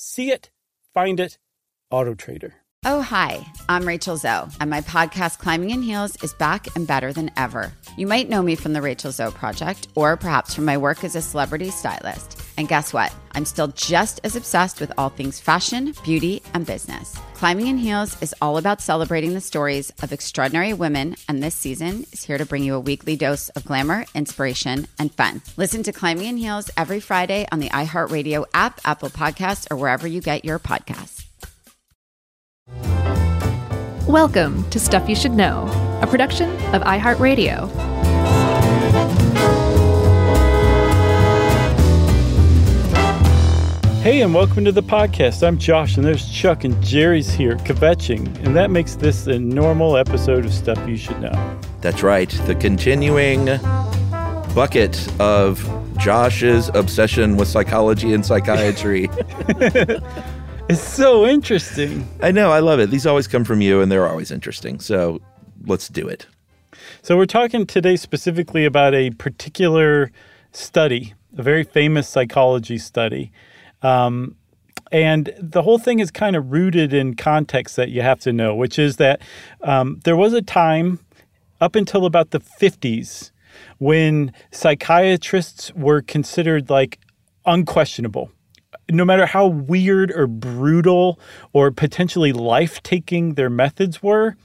See it, find it, Auto Trader. Oh, hi, I'm Rachel Zoe, and my podcast, Climbing in Heels, is back and better than ever. You might know me from the Rachel Zoe Project, or perhaps from my work as a celebrity stylist. And guess what? I'm still just as obsessed with all things fashion, beauty, and business. Climbing in Heels is all about celebrating the stories of extraordinary women, and this season is here to bring you a weekly dose of glamour, inspiration, and fun. Listen to Climbing in Heels every Friday on the iHeartRadio app, Apple Podcasts, or wherever you get your podcasts. Welcome to Stuff You Should Know, a production of iHeartRadio. Hey, and welcome to the podcast. I'm Josh, and there's Chuck and Jerry's here kvetching, and that makes this a normal episode of Stuff You Should Know. That's right. The continuing bucket of Josh's obsession with psychology and psychiatry. It's so interesting. I know, I love it. These always come from you and they're always interesting. So let's do it. So, we're talking today specifically about a particular study, a very famous psychology study. Um, and the whole thing is kind of rooted in context that you have to know, which is that um, there was a time up until about the 50s when psychiatrists were considered like unquestionable no matter how weird or brutal or potentially life-taking their methods were,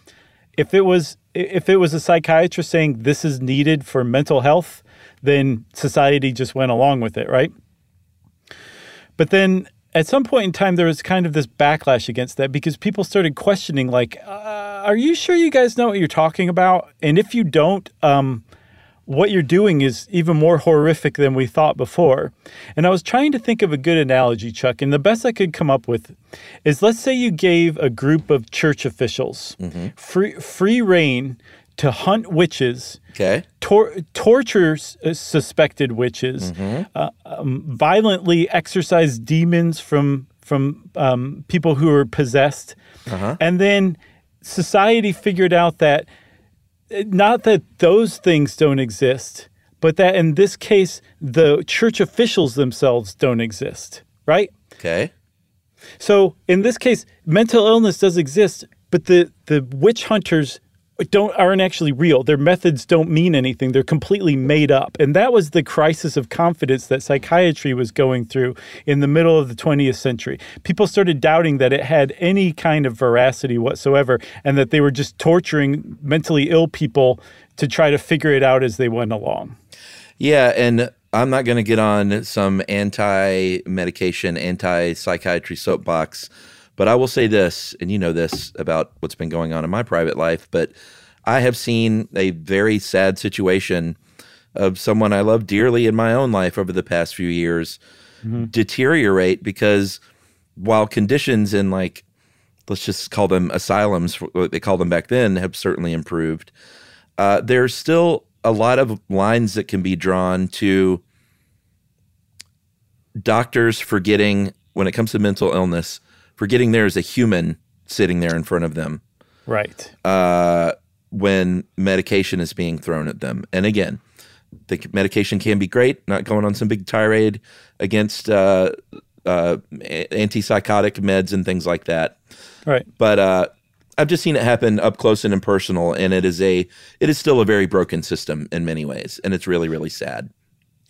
if it was if it was a psychiatrist saying this is needed for mental health, then society just went along with it, right? But then at some point in time there was kind of this backlash against that because people started questioning like uh, are you sure you guys know what you're talking about and if you don't um, what you're doing is even more horrific than we thought before. And I was trying to think of a good analogy, Chuck, and the best I could come up with is let's say you gave a group of church officials mm-hmm. free free reign to hunt witches, okay, tor- torture uh, suspected witches, mm-hmm. uh, um, violently exorcise demons from from um, people who are possessed, uh-huh. and then society figured out that not that those things don't exist, but that in this case, the church officials themselves don't exist, right? Okay. So in this case, mental illness does exist, but the, the witch hunters don't aren't actually real. Their methods don't mean anything. They're completely made up. And that was the crisis of confidence that psychiatry was going through in the middle of the 20th century. People started doubting that it had any kind of veracity whatsoever and that they were just torturing mentally ill people to try to figure it out as they went along. Yeah, and I'm not going to get on some anti-medication, anti-psychiatry soapbox but I will say this, and you know this about what's been going on in my private life, but I have seen a very sad situation of someone I love dearly in my own life over the past few years mm-hmm. deteriorate because while conditions in like let's just call them asylums what they called them back then have certainly improved uh, there's still a lot of lines that can be drawn to doctors forgetting when it comes to mental illness forgetting there is a human sitting there in front of them. Right. Uh, when medication is being thrown at them. And again, the medication can be great, not going on some big tirade against uh, uh, antipsychotic meds and things like that. Right. But uh, I've just seen it happen up close and impersonal, and it is a it is still a very broken system in many ways, and it's really really sad.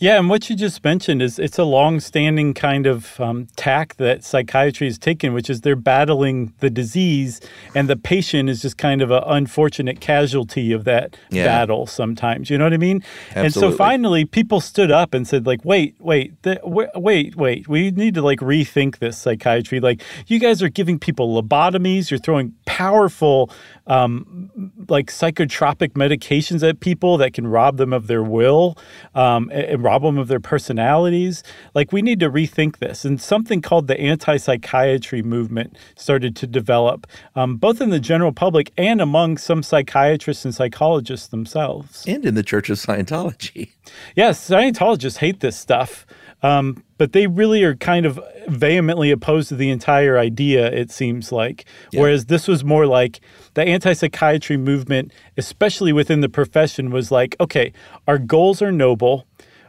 Yeah, and what you just mentioned is it's a long-standing kind of um, tack that psychiatry has taken, which is they're battling the disease, and the patient is just kind of an unfortunate casualty of that yeah. battle. Sometimes, you know what I mean? Absolutely. And so finally, people stood up and said, like, wait, wait, th- wait, wait, we need to like rethink this psychiatry. Like, you guys are giving people lobotomies, you're throwing powerful um, like psychotropic medications at people that can rob them of their will um, and, and problem of their personalities? Like, we need to rethink this. And something called the anti psychiatry movement started to develop, um, both in the general public and among some psychiatrists and psychologists themselves. And in the Church of Scientology. Yes, Scientologists hate this stuff. Um, but they really are kind of vehemently opposed to the entire idea, it seems like. Yeah. Whereas this was more like the anti psychiatry movement, especially within the profession, was like, okay, our goals are noble.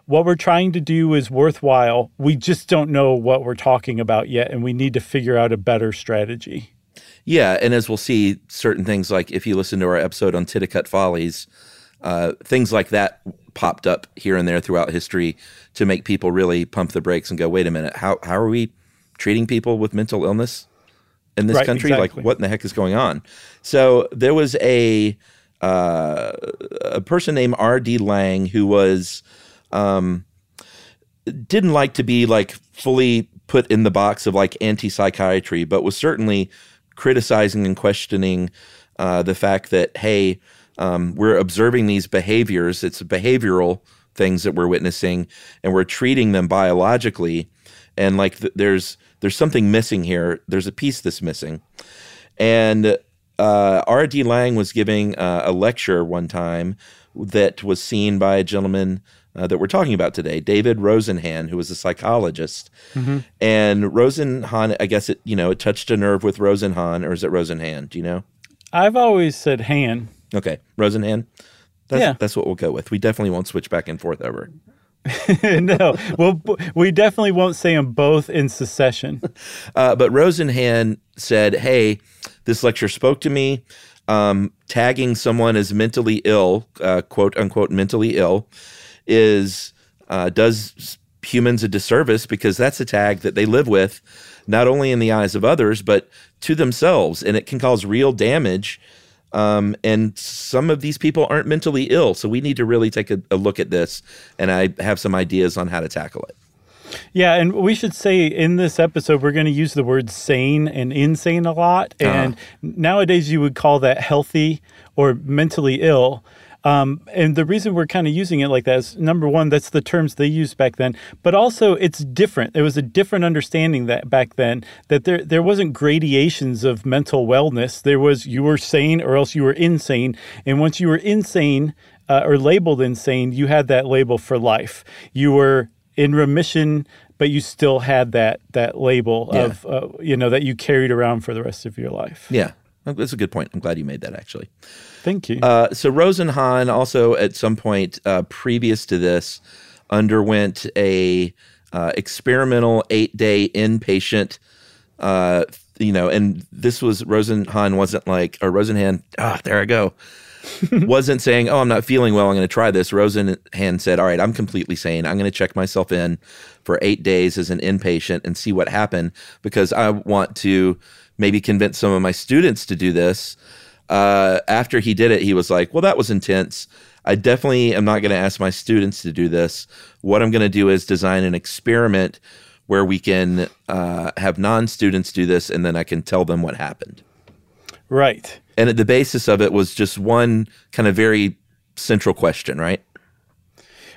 What we're trying to do is worthwhile. We just don't know what we're talking about yet, and we need to figure out a better strategy. Yeah, and as we'll see, certain things like if you listen to our episode on Titicut Follies, uh, things like that popped up here and there throughout history to make people really pump the brakes and go, wait a minute, how, how are we treating people with mental illness in this right, country? Exactly. Like, what in the heck is going on? So there was a uh, a person named R.D. Laing who was um, didn't like to be like fully put in the box of like anti psychiatry, but was certainly criticizing and questioning uh, the fact that hey, um, we're observing these behaviors. It's behavioral things that we're witnessing, and we're treating them biologically. And like th- there's there's something missing here. There's a piece that's missing. And uh, R.D. Laing was giving uh, a lecture one time that was seen by a gentleman uh, that we're talking about today, David Rosenhan, who was a psychologist. Mm-hmm. And Rosenhan, I guess it you know it touched a nerve with Rosenhan, or is it Rosenhan? Do you know? I've always said Han. Okay, Rosenhan. That's, yeah. that's what we'll go with. We definitely won't switch back and forth ever. no, well, we definitely won't say them both in succession. Uh, but Rosenhan said, "Hey, this lecture spoke to me. Um, tagging someone as mentally ill, uh, quote unquote, mentally ill, is uh, does humans a disservice because that's a tag that they live with, not only in the eyes of others but to themselves, and it can cause real damage." Um, and some of these people aren't mentally ill. So we need to really take a, a look at this. And I have some ideas on how to tackle it. Yeah, and we should say in this episode we're going to use the word sane and insane a lot. Uh-huh. And uh-huh. nowadays you would call that healthy or mentally ill. Um, and the reason we're kind of using it like that is number one, that's the terms they used back then, but also it's different. There was a different understanding that back then that there there wasn't gradations of mental wellness. There was you were sane or else you were insane, and once you were insane uh, or labeled insane, you had that label for life. You were in remission but you still had that that label yeah. of uh, you know that you carried around for the rest of your life. Yeah, that's a good point. I'm glad you made that actually. Thank you. Uh, so Rosenhan also at some point uh, previous to this underwent a uh, experimental eight day inpatient. Uh, you know, and this was Rosenhan wasn't like or Rosenhan. Ah, there I go. wasn't saying, "Oh, I'm not feeling well. I'm going to try this." Rosenhan said, "All right, I'm completely sane. I'm going to check myself in for eight days as an inpatient and see what happened because I want to maybe convince some of my students to do this." Uh, after he did it, he was like, "Well, that was intense. I definitely am not going to ask my students to do this. What I'm going to do is design an experiment where we can uh, have non-students do this, and then I can tell them what happened." Right. And at the basis of it was just one kind of very central question, right?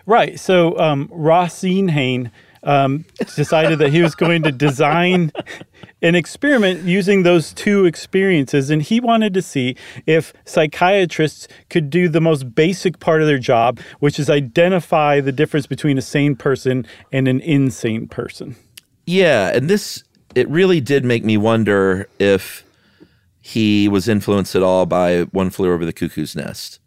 Right. So um, Rosenhan um, decided that he was going to design an experiment using those two experiences. And he wanted to see if psychiatrists could do the most basic part of their job, which is identify the difference between a sane person and an insane person. Yeah. And this, it really did make me wonder if he was influenced at all by One Flew Over the Cuckoo's Nest.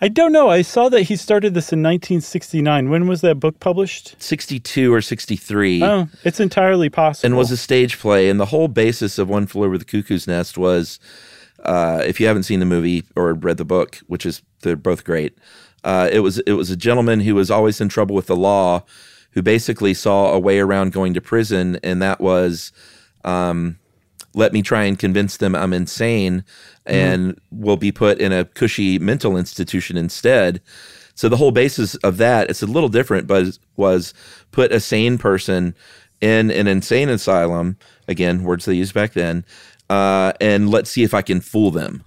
I don't know. I saw that he started this in 1969. When was that book published? 62 or 63. Oh, it's entirely possible. And was a stage play. And the whole basis of One Flew Over the Cuckoo's Nest was uh, if you haven't seen the movie or read the book, which is they're both great, uh, it was it was a gentleman who was always in trouble with the law, who basically saw a way around going to prison, and that was um, let me try and convince them I'm insane and mm-hmm. will be put in a cushy mental institution instead. So the whole basis of that, it's a little different, but was put a sane person in an insane asylum. Again, words they used back then, uh, and let's see if I can fool them.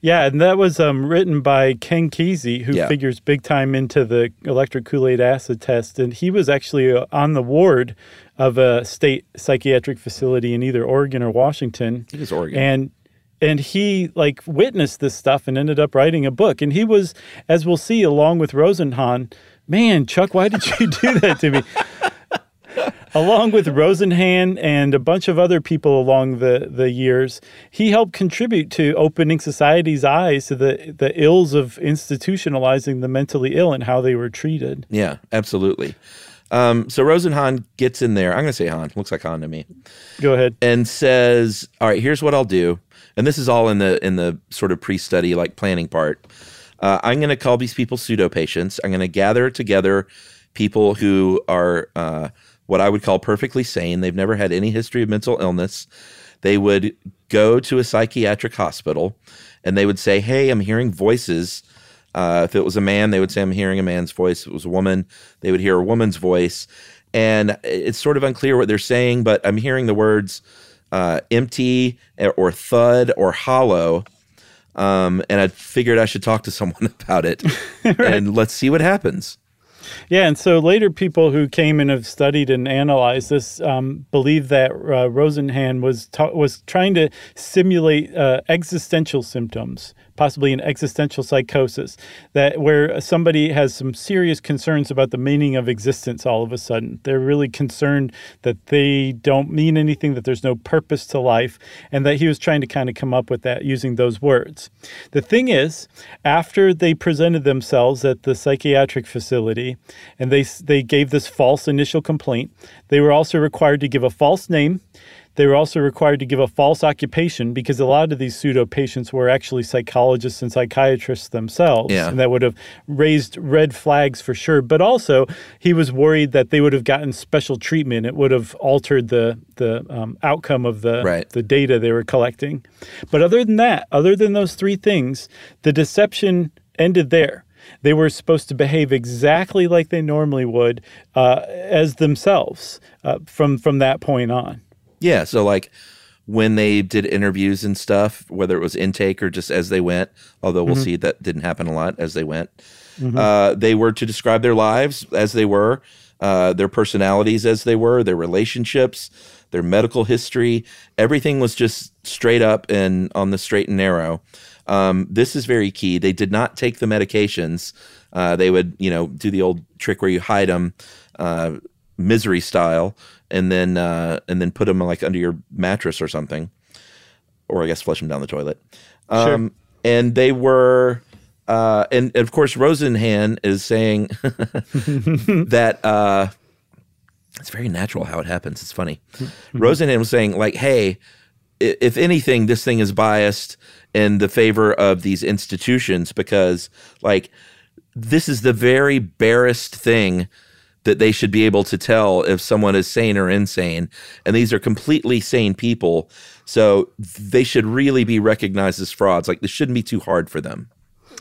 Yeah, and that was um, written by Ken Kesey, who Yeah. figures big time into the electric Kool Aid acid test. And he was actually uh, on the ward of a state psychiatric facility in either Oregon or Washington. I think it's Oregon. And and he like witnessed this stuff and ended up writing a book. And he was, as we'll see, along with Rosenhan. Man, Chuck, why did you do that to me? along with Rosenhan and a bunch of other people along the, the years, he helped contribute to opening society's eyes to the, the ills of institutionalizing the mentally ill and how they were treated. Yeah, absolutely. Um, so Rosenhan gets in there. I'm going to say Han. Looks like Han to me. Go ahead. and says, "All right, here's what I'll do." And this is all in the in the sort of pre-study like planning part. Uh, I'm going to call these people pseudo patients. I'm going to gather together people who are uh, what I would call perfectly sane. They've never had any history of mental illness. They would go to a psychiatric hospital, and they would say, "Hey, I'm hearing voices." Uh, if it was a man, they would say, I'm hearing a man's voice. If it was a woman, they would hear a woman's voice. And it's sort of unclear what they're saying, but I'm hearing the words uh, empty or thud or hollow. Um, and I figured I should talk to someone about it. And let's see what happens. Yeah, and so later people who came and have studied and analyzed this um, believe that uh, Rosenhan was ta- was trying to simulate uh, existential symptoms, possibly an existential psychosis, that where somebody has some serious concerns about the meaning of existence. All of a sudden, they're really concerned that they don't mean anything, that there's no purpose to life, and that he was trying to kind of come up with that using those words. The thing is, after they presented themselves at the psychiatric facility and they they gave this false initial complaint, they were also required to give a false name. They were also required to give a false occupation because a lot of these pseudo patients were actually psychologists and psychiatrists themselves. Yeah. And that would have raised red flags for sure. But also, he was worried that they would have gotten special treatment. It would have altered the, the um, outcome of the, Right. the data they were collecting. But other than that, other than those three things, the deception ended there. They were supposed to behave exactly like they normally would uh, as themselves uh, from from that point on. Yeah. So, like, when they did interviews and stuff, whether it was intake or just as they went, although we'll see that didn't happen a lot as they went, uh, they were to describe their lives as they were, uh, their personalities as they were, their relationships, their medical history. Everything was just straight up and on the straight and narrow. Um, this is very key. They did not take the medications. Uh, they would, you know, do the old trick where you hide them, uh, misery style, and then uh, and then put them like under your mattress or something, or I guess flush them down the toilet. Um, And they were, uh, and, and of course, Rosenhan is saying that uh, it's very natural how it happens. It's funny. Rosenhan was saying like, hey, if anything, this thing is biased in the favor of these institutions because, like, this is the very barest thing that they should be able to tell if someone is sane or insane. And these are completely sane people. So they should really be recognized as frauds. Like, this shouldn't be too hard for them.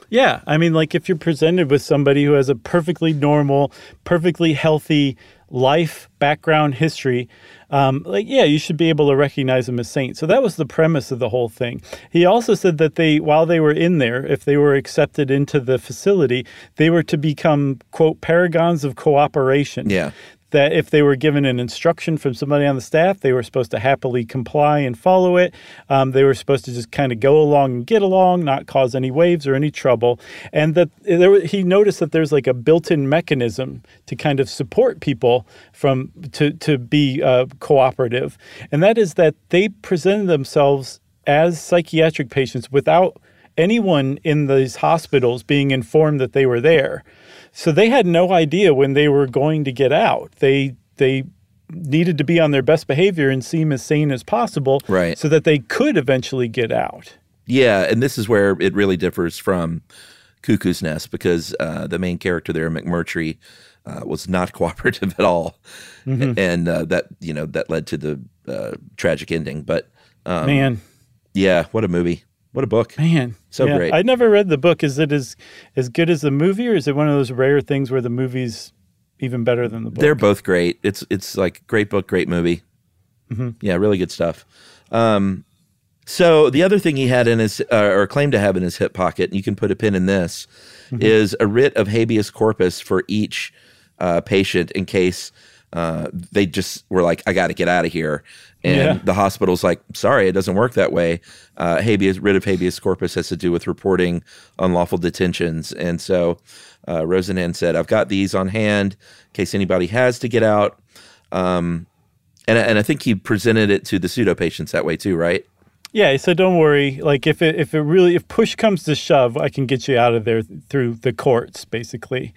Yeah, I mean, like if you're presented with somebody who has a perfectly normal, perfectly healthy life, background, history, um, like yeah, you should be able to recognize them as saints. So that was the premise of the whole thing. He also said that they, while they were in there, if they were accepted into the facility, they were to become quote paragons of cooperation. Yeah. That if they were given an instruction from somebody on the staff, they were supposed to happily comply and follow it. Um, they were supposed to just kind of go along and get along, not cause any waves or any trouble. And that there, he noticed that there's like a built-in mechanism to kind of support people from to to be uh, cooperative, and that is that they presented themselves as psychiatric patients without anyone in these hospitals being informed that they were there. So they had no idea when they were going to get out. They they needed to be on their best behavior and seem as sane as possible Right. so that they could eventually get out. Yeah, and this is where it really differs from Cuckoo's Nest because uh, the main character there, McMurphy, uh, was not cooperative at all, and uh, that you know that led to the uh, tragic ending. But um, man, yeah, what a movie! What a book! man. So Yeah. great. I never read the book. Is it as as good as the movie or is it one of those rare things where the movie's even better than the book? They're both great. It's it's like great book, great movie. Mm-hmm. Yeah, really good stuff. Um, So the other thing he had in his, uh, or claimed to have in his hip pocket, and you can put a pin in this, is a writ of habeas corpus for each uh, patient in case uh, they just were like, I got to get out of here. And Yeah. the hospital's like, sorry, it doesn't work that way. Uh, habeas, writ of habeas corpus has to do with reporting unlawful detentions. And so uh, Rosenhan said, I've got these on hand in case anybody has to get out. Um, and, and I think he presented it to the pseudo patients that way too, right? Yeah, said, "Don't worry. Like if it if it really if push comes to shove, I can get you out of there through the courts, basically."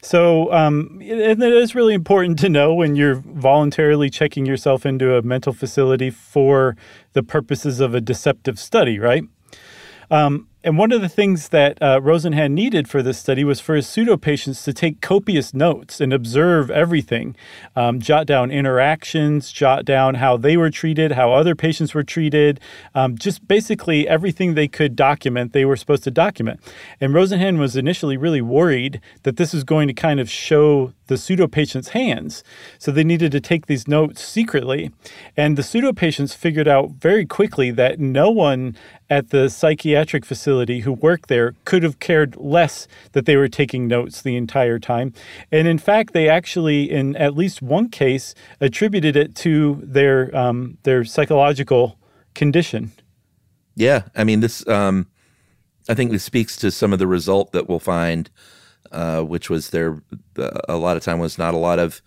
So, um, and it is really important to know when you're voluntarily checking yourself into a mental facility for the purposes of a deceptive study, right? Um, and one of the things that uh, Rosenhan needed for this study was for his pseudo patients to take copious notes and observe everything, um, jot down interactions, jot down how they were treated, how other patients were treated, um, just basically everything they could document, they were supposed to document. And Rosenhan was initially really worried that this was going to kind of show the pseudo patient's hands. So they needed to take these notes secretly. And the pseudo patients figured out very quickly that no one at the psychiatric facility who worked there could have cared less that they were taking notes the entire time. And in fact, they actually, in at least one case, attributed it to their um, their psychological condition. Yeah, I mean this. Um, I think this speaks to some of the result that we'll find, uh, which was there. Uh, a lot of time was not a lot of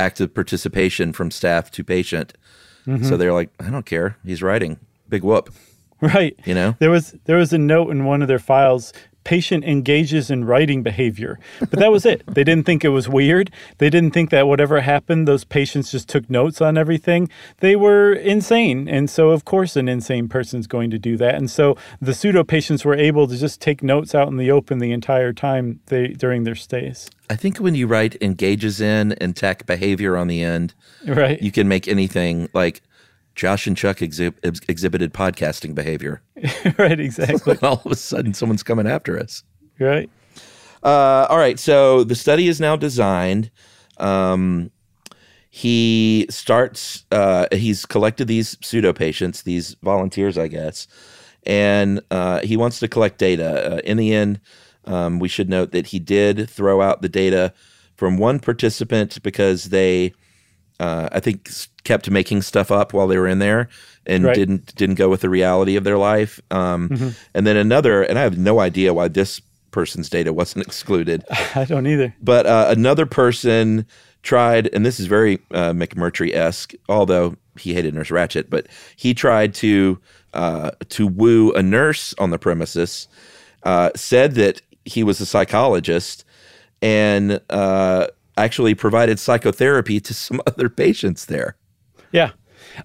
active participation from staff to patient. So they're like, I don't care. He's writing. Big whoop. Right. You know. There was there was a note in one of their files. Patient engages in writing behavior, but that was it. They didn't think it was weird. They didn't think that whatever happened, those patients just took notes on everything. They were insane, and so of course an insane person's going to do that. And so the pseudo patients were able to just take notes out in the open the entire time they during their stays. I think when you write engages in and tech behavior on the end, Right. you can make anything like Josh and Chuck exhib- ex- exhibited podcasting behavior. right. Exactly. All of a sudden, someone's coming after us. right. Uh, all right, so the study is now designed. Um, he starts. Uh, he's collected these pseudo patients, these volunteers, I guess, and uh, he wants to collect data. Uh, in the end, um, we should note that he did throw out the data from one participant because they, uh, I think, kept making stuff up while they were in there and Right. didn't didn't go with the reality of their life. Um, And then another, and I have no idea why this person's data wasn't excluded. I don't either. But uh, another person tried, and this is very uh, McMurphy esque, although he hated Nurse Ratched, but he tried to uh, to woo a nurse on the premises. Uh, said that he was a psychologist, and uh, actually provided psychotherapy to some other patients there. Yeah.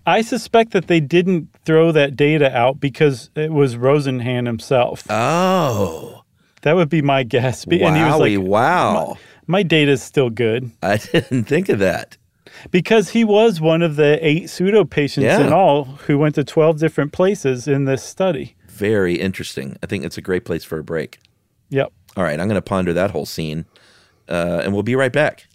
I suspect that they didn't throw that data out because it was Rosenhan himself. Oh, That would be my guess. And he was wowie, like, wow! my data's still good. I didn't think of that. Because he was one of the eight pseudo patients Yeah. in all who went to 12 different places in this study. Very interesting. I think it's a great place for a break. Yep. All right, I'm going to ponder that whole scene, uh, and we'll be right back.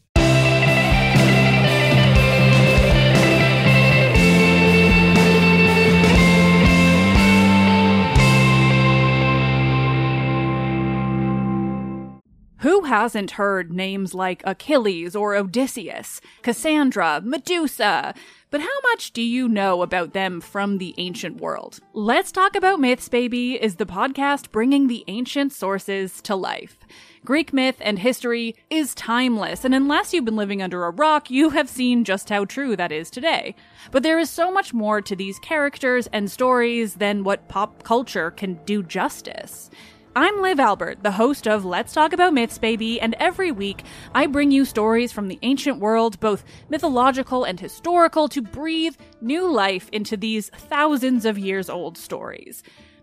Who hasn't heard names like Achilles or Odysseus, Cassandra, Medusa? But how much do you know about them from the ancient world? Let's Talk About Myths, Baby is the podcast bringing the ancient sources to life. Greek myth and history is timeless, and unless you've been living under a rock, you have seen just how true that is today. But there is so much more to these characters and stories than what pop culture can do justice. I'm Liv Albert, the host of Let's Talk About Myths, Baby, and every week I bring you stories from the ancient world, both mythological and historical, to breathe new life into these thousands of years old stories.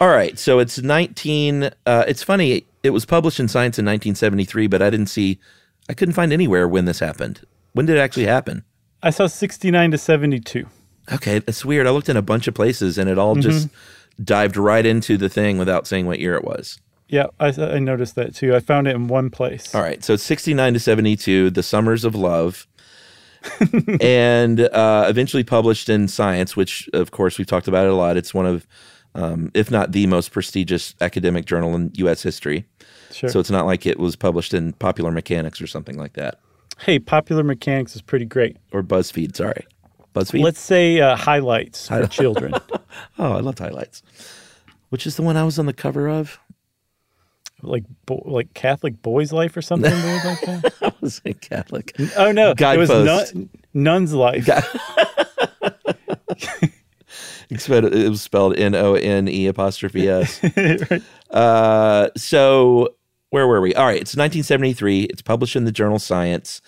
All right, so it's 19. Uh, it's funny. It was published in Science in 1973, but I didn't see. I couldn't find anywhere when this happened. When did it actually happen? I saw 69 to 72. Okay, that's weird. I looked in a bunch of places, and it all mm-hmm. just dived right into the thing without saying what year it was. Yeah, I, I noticed that too. I found it in one place. All right, so it's 69 to 72, The Summers of Love. and uh, eventually published in Science, which, of course, we've talked about it a lot. It's one of, um, if not the most prestigious academic journal in U.S. history. Sure. So it's not like it was published in Popular Mechanics or something like that. Hey, Popular Mechanics is pretty great. Or BuzzFeed, sorry. BuzzFeed? Let's say uh, highlights for children. oh, I loved highlights. Which is the one I was on the cover of? Like bo- like Catholic boy's life or something weird like that. I was a Catholic. Oh no, it was nun, nun's life. it was spelled N O N E apostrophe S. right. uh, so where were we? All right, it's 1973. It's published in the journal Science.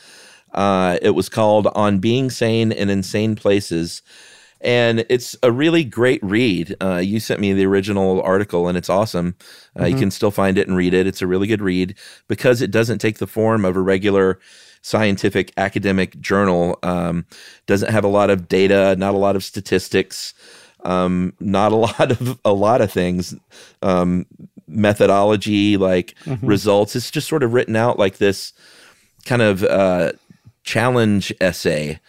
Uh, it was called "On Being Sane in Insane Places." And it's a really great read. Uh, you sent me the original article, and it's awesome. Uh, mm-hmm. You can still find it and read it. It's a really good read because it doesn't take the form of a regular scientific academic journal. Um, doesn't have a lot of data, not a lot of statistics, um, not a lot of a lot of things. Um, methodology, like mm-hmm. results. It's just sort of written out like this kind of uh, challenge essay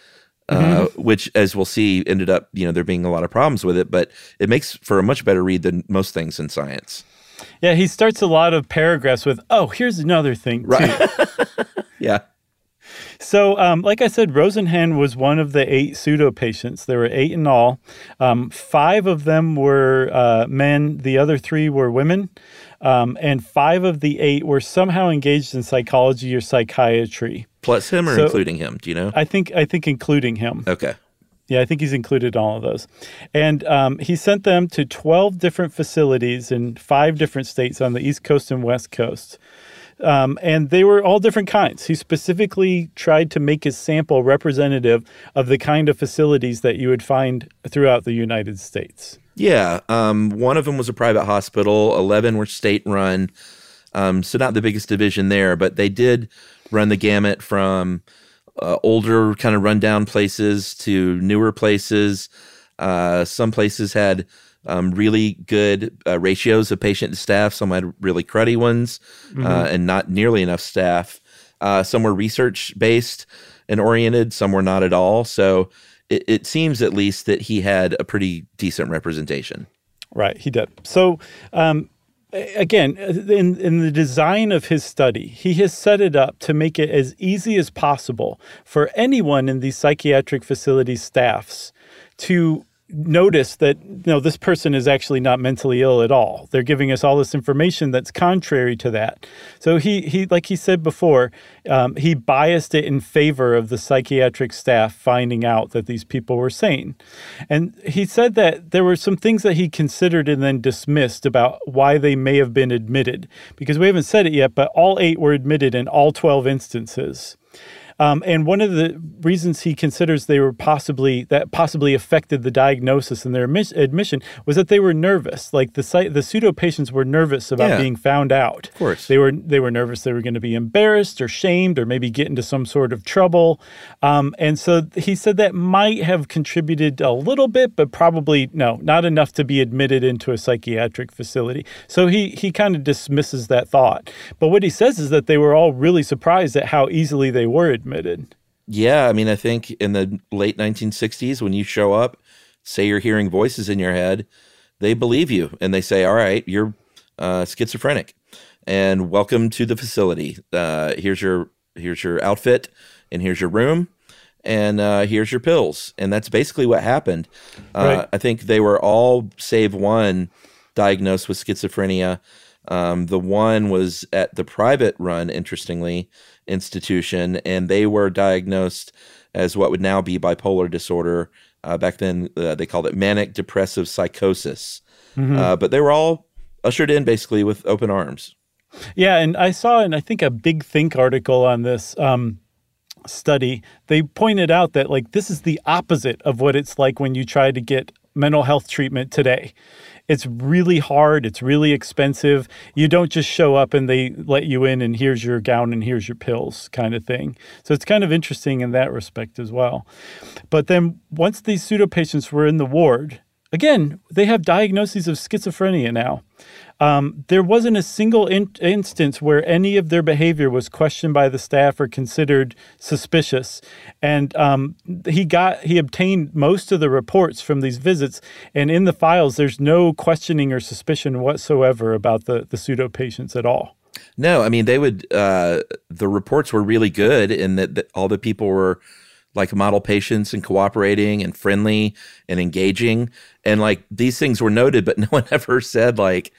uh, mm-hmm. which, as we'll see, ended up you know there being a lot of problems with it, but it makes for a much better read than most things in science. Yeah, he starts a lot of paragraphs with, "Oh, here's another thing." Too. Right. yeah. So, um, like I said, Rosenhan was one of the eight pseudo patients. There were eight in all. Um, five of them were uh, men, the other three were women. Um, and five of the eight were somehow engaged in psychology or psychiatry. Plus him or So- including him? Do you know? I think I think including him. okay. Yeah, I think he's included all of those. And um, he sent them to 12 different facilities in five different states on the East Coast and West Coast. Um, and they were all different kinds. He specifically tried to make his sample representative of the kind of facilities that you would find throughout the United States. Yeah. Um, one of them was a private hospital. Eleven were state run. Um, so not the biggest division there, but they did run the gamut from uh, older kind of rundown places to newer places. Uh, some places had um, really good uh, ratios of patient to staff. Some had really cruddy ones uh, and not nearly enough staff. Uh, some were research based and oriented. Some were not at all. So it, it seems at least that he had a pretty decent representation. Right, he did. So, um, again, in, in the design of his study, he has set it up to make it as easy as possible for anyone in these psychiatric facility staffs to notice that you know this person is actually not mentally ill at all. They're giving us all this information that's contrary to that. So he he like he said before um, he biased it in favor of the psychiatric staff finding out that these people were sane. And he said that there were some things that he considered and then dismissed about why they may have been admitted. Because we haven't said it yet but all eight were admitted in all 12 instances um, and one of the reasons he considers they were possibly that possibly affected the diagnosis and their admis- admission was that they were nervous. Like the the pseudo patients were nervous about Yeah. being found out. Of course. they were they were nervous they were going to be embarrassed or shamed or maybe get into some sort of trouble. Um, and so he said that might have contributed a little bit, but probably no, not enough to be admitted into a psychiatric facility. So he he kind of dismisses that thought. But what he says is that they were all really surprised at how easily they were admitted. Yeah, I mean, I think in the late 1960s, when you show up, say you're hearing voices in your head, they believe you and they say, "All right, you're uh, schizophrenic, and welcome to the facility. Uh, here's your here's your outfit, and here's your room, and uh, here's your pills." And that's basically what happened. Uh, Right. I think they were all save one diagnosed with schizophrenia. Um, the one was at the private run, interestingly, institution, and they were diagnosed as what would now be bipolar disorder. Uh, back then, uh, they called it manic depressive psychosis. Uh, but they were all ushered in basically with open arms. Yeah, and I saw in I think a Big Think article on this um, study. They pointed out that like this is the opposite of what it's like when you try to get mental health treatment today. It's really hard. It's really expensive. You don't just show up and they let you in and here's your gown and here's your pills kind of thing. So it's kind of interesting in that respect as well. But then once these pseudo patients were in the ward, again, they have diagnoses of schizophrenia now. Um, there wasn't a single in- instance where any of their behavior was questioned by the staff or considered suspicious. And um, he got he obtained most of the reports from these visits, and in the files, there's no questioning or suspicion whatsoever about the the pseudo patients at all. No, I mean they would. Uh, the reports were really good in that, that all the people were like model patients and cooperating and friendly and engaging, and like these things were noted, but no one ever said like.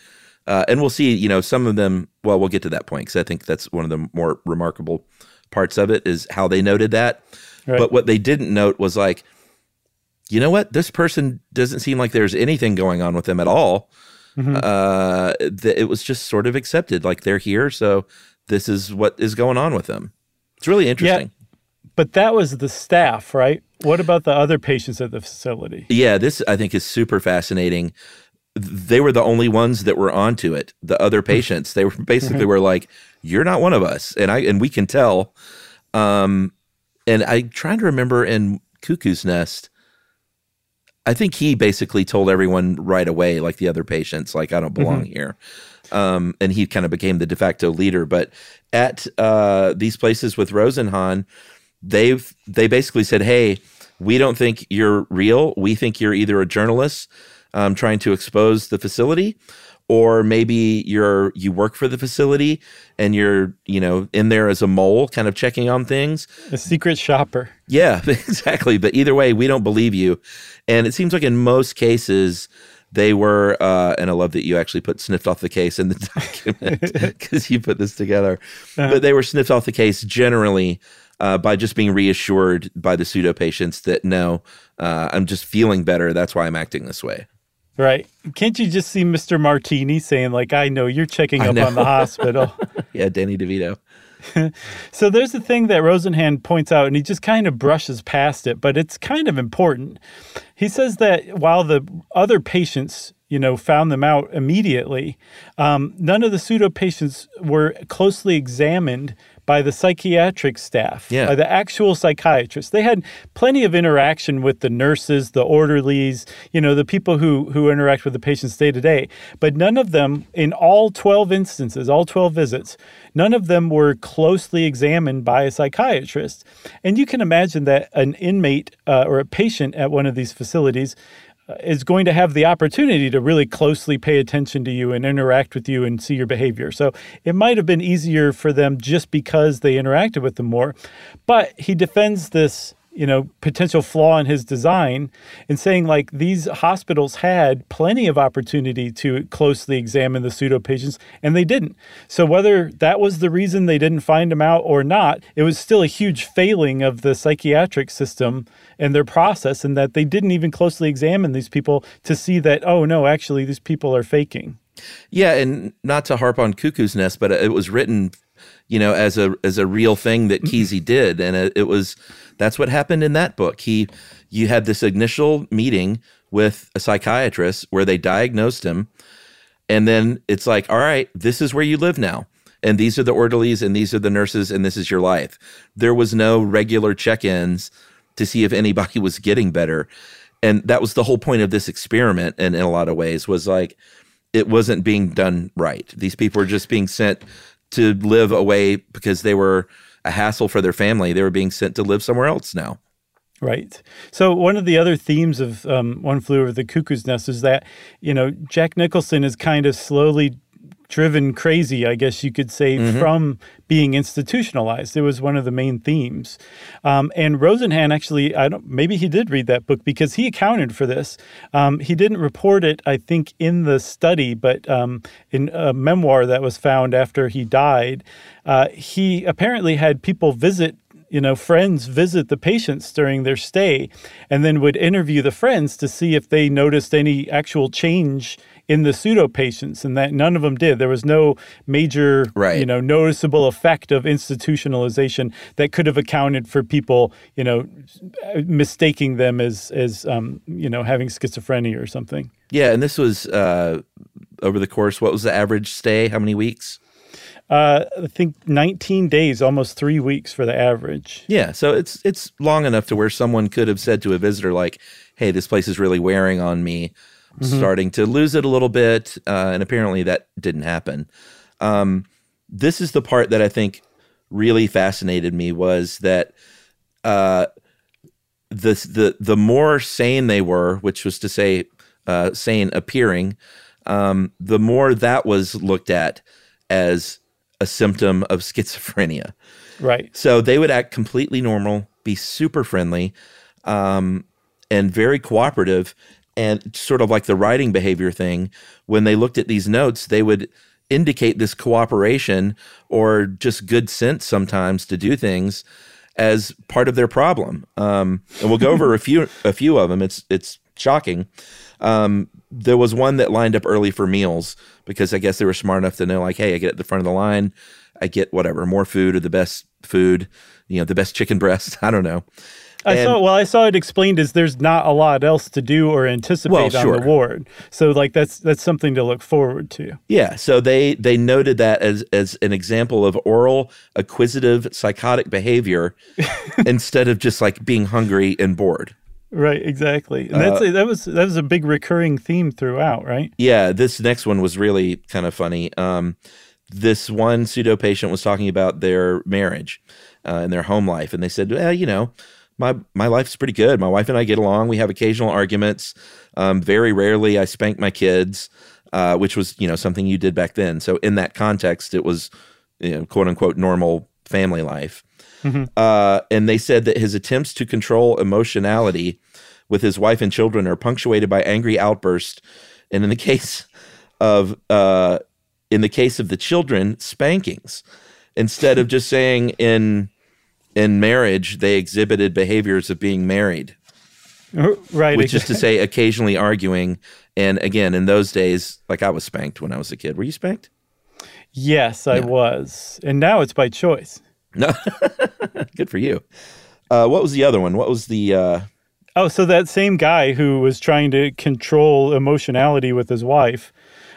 Uh, and we'll see. You know, some of them. Well, we'll get to that point because I think that's one of the more remarkable parts of it is how they noted that. Right. But what they didn't note was like, you know what? This person doesn't seem like there's anything going on with them at all. Uh, th- it was just sort of accepted, like they're here, so this is what is going on with them. It's really interesting. But that was the staff, right? What about the other patients at the facility? Yeah, this I think is super fascinating. They were the only ones that were onto it. The other patients, they were basically were like, "You're not one of us," and I and we can tell. Um, and I trying to remember in Cuckoo's Nest. I think he basically told everyone right away, like the other patients, like I don't belong here. Um, and he kind of became the de facto leader. But at uh, these places with Rosenhan, they've they basically said, "Hey, we don't think you're real. We think you're either a journalist um, trying to expose the facility, or maybe you're you work for the facility and you're you know in there as a mole kind of checking on things. A secret shopper. yeah exactly. But either way we don't believe you. And it seems like in most cases they were uh, and i love that you actually put sniffed off the case in the document because you put this together. But they were sniffed off the case generally uh, by just being reassured by the pseudo patients that no uh, i'm just feeling better that's why i'm acting this way Right. Can't you just see Mr. Martini saying, like, I know you're checking up on the hospital? yeah danny devito So there's the thing that Rosenhan points out, and he just kind of brushes past it, but it's kind of important. He says that while the other patients, you know, found them out immediately, um, none of the pseudo patients were closely examined by the psychiatric staff, Yeah. by the actual psychiatrists. They had plenty of interaction with the nurses, the orderlies, you know, the people who who interact with the patients day to day. But none of them, in all 12 instances, all 12 visits, none of them were closely examined by a psychiatrist. And you can imagine that an inmate uh, or a patient at one of these facilities Uh, is going to have the opportunity to really closely pay attention to you and interact with you and see your behavior. So it might have been easier for them just because they interacted with them more. But he defends this, you know, potential flaw in his design and saying like these hospitals had plenty of opportunity to closely examine the pseudo patients and they didn't. So whether that was the reason they didn't find them out or not, it was still a huge failing of the psychiatric system and their process and that they didn't even closely examine these people to see that oh no, actually these people are faking. Yeah, and not to harp on Cuckoo's Nest, but it was written, you know, as a as a real thing that mm-hmm. Kesey did, and it, it was that's what happened in that book. He, you had this initial meeting with a psychiatrist where they diagnosed him, and then it's like, all right, this is where you live now, and these are the orderlies, and these are the nurses, and this is your life. There was no regular check-ins to see if anybody was getting better, and that was the whole point of this experiment. And in a lot of ways, was like it wasn't being done right. These people were just being sent to live away because they were a hassle for their family. They were being sent to live somewhere else now. Right. So one of the other themes of um, One Flew Over the Cuckoo's Nest is that you know Jack Nicholson is kind of slowly driven crazy, I guess you could say, from being institutionalized. It was one of the main themes. Um, and Rosenhan actually, I don't, maybe he did read that book because he accounted for this. Um, he didn't report it, I think, in the study, but um, in a memoir that was found after he died, uh, he apparently had people visit you know, friends visit the patients during their stay and then would interview the friends to see if they noticed any actual change in the pseudo patients and that none of them did. There was no major, Right. you know, noticeable effect of institutionalization that could have accounted for people, you know, mistaking them as, as um, you know, having schizophrenia or something. Yeah, and this was uh, over the course. What was the average stay? How many weeks? Uh, I think 19 days, almost three weeks for the average. Yeah, so it's it's long enough to where someone could have said to a visitor like, "Hey, this place is really wearing on me. I'm starting to lose it a little bit," uh, and apparently that didn't happen. Um, this is the part that I think really fascinated me was that uh, the the the more sane they were, which was to say, uh, sane appearing, um, the more that was looked at as a symptom of schizophrenia. Right. So they would act completely normal, be super friendly, um, and very cooperative, and sort of like the writing behavior thing. When they looked at these notes, they would indicate this cooperation or just good sense sometimes to do things as part of their problem. Um, and we'll go over a few a few of them. It's it's shocking. Um, there was one that lined up early for meals because I guess they were smart enough to know, like, hey, I get at the front of the line, I get whatever more food or the best food, you know, the best chicken breast. I don't know. I And- saw well, I saw it explained as there's not a lot else to do or anticipate Well, on the ward. So like that's that's something to look forward to. Yeah, so they they noted that as as an example of oral acquisitive psychotic behavior instead of just like being hungry and bored. Right, exactly. And Uh, that's that was that was a big recurring theme throughout, right? Yeah, this next one was really kind of funny. Um, this one pseudo patient was talking about their marriage uh, and their home life, and they said, "Well, you know, my my life's pretty good. My wife and I get along. We have occasional arguments. Um, very rarely, I spank my kids. uh, which was you know something you did back then. So in that context, it was you know, quote unquote normal family life. Uh, and they said that his attempts to control emotionality with his wife and children are punctuated by angry outbursts, and in the case of uh, in the case of the children, spankings. Instead of just saying in in marriage, they exhibited behaviors of being married, right. which is to say, occasionally arguing. And again, in those days, like I was spanked when I was a kid. Were you spanked? yes, I was, and now it's by choice. No. Good for you. Uh, what was the other one? What was the? Uh, Oh, so that same guy who was trying to control emotionality with his wife,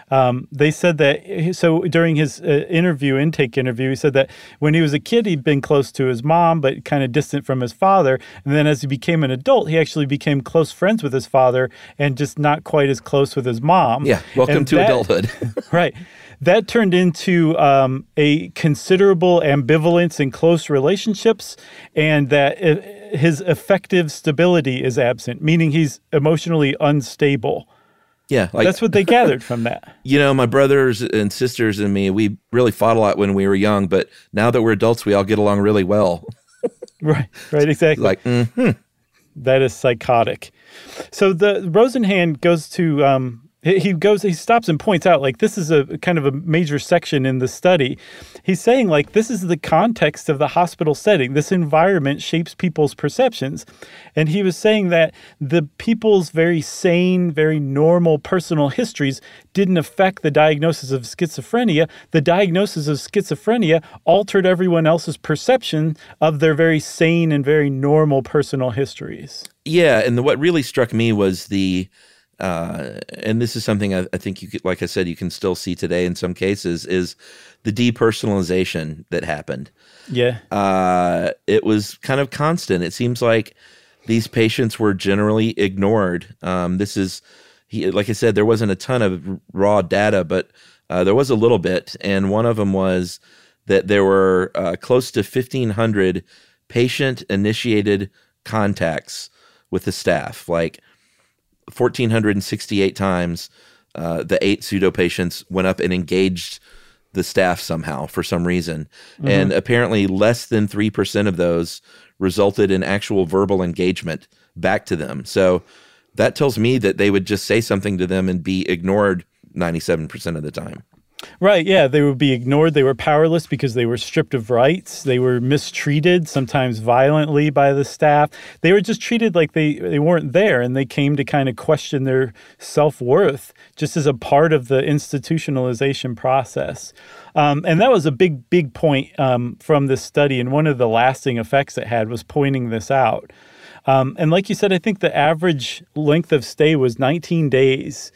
um, they said that. So during his uh, interview, intake interview, he said that when he was a kid, he'd been close to his mom, but kind of distant from his father. And then as he became an adult, he actually became close friends with his father and just not quite as close with his mom. yeah. Welcome And to that- adulthood. right. That turned into um, a considerable ambivalence in close relationships, and that uh, his effective stability is absent, meaning he's emotionally unstable. Yeah. Like That's what they gathered from that. you know, my brothers and sisters and me, we really fought a lot when we were young, but now that we're adults, we all get along really well. Right. Right. Exactly. Like, mm, That is psychotic. So the Rosenhan goes to um, he goes he stops and points out like this is a kind of a major section in the study. He's saying like this is the context of the hospital setting. This environment shapes people's perceptions. And he was saying that the people's very sane, very normal personal histories didn't affect the diagnosis of schizophrenia. The diagnosis of schizophrenia altered everyone else's perception of their very sane and very normal personal histories. yeah. And the, what really struck me was the, uh, and this is something I, I think you could, like I said, you can still see today in some cases, is the depersonalization that happened. Yeah. uh, it was kind of constant. It seems like these patients were generally ignored. Um, this is, he, like I said, there wasn't a ton of raw data, but uh, there was a little bit. And one of them was that there were uh, close to 1,500 patient initiated contacts with the staff, like 1,468 times. Uh, the eight pseudo patients went up and engaged the staff somehow for some reason. And apparently, less than 3% of those resulted in actual verbal engagement back to them. So that tells me that they would just say something to them and be ignored 97% of the time. Right. Yeah. They would be ignored. They were powerless because they were stripped of rights. They were mistreated, sometimes violently by the staff. They were just treated like they, they weren't there and they came to kind of question their self worth just as a part of the institutionalization process. Um, and that was a big, big point um, from this study. And one of the lasting effects it had was pointing this out. Um, and like you said, I think the average length of stay was 19 days.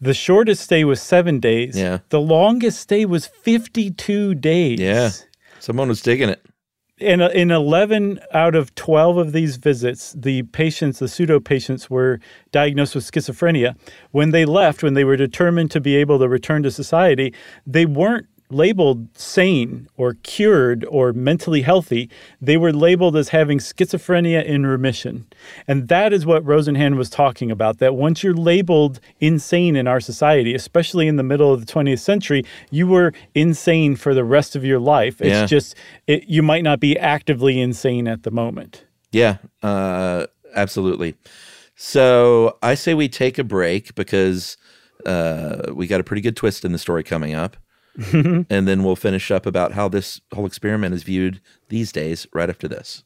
The shortest stay was seven days. Yeah. The longest stay was 52 days. Yeah. Someone was digging it. In, uh, in 11 out of 12 of these visits, the patients, the pseudo patients, were diagnosed with schizophrenia. When they left, when they were determined to be able to return to society, they weren't labeled sane or cured or mentally healthy. They were labeled as having schizophrenia in remission. And that is what Rosenhan was talking about that once you're labeled insane in our society, especially in the middle of the 20th century, you were insane for the rest of your life. It's Yeah. just, it, you might not be actively insane at the moment. Yeah, uh, absolutely. So I say we take a break because uh, we got a pretty good twist in the story coming up. Mm-hmm. and then we'll finish up about how this whole experiment is viewed these days right after this.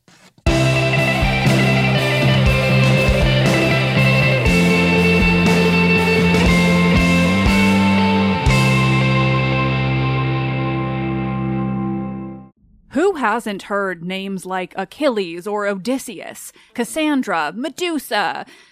Who hasn't heard names like Achilles or Odysseus, Cassandra, Medusa?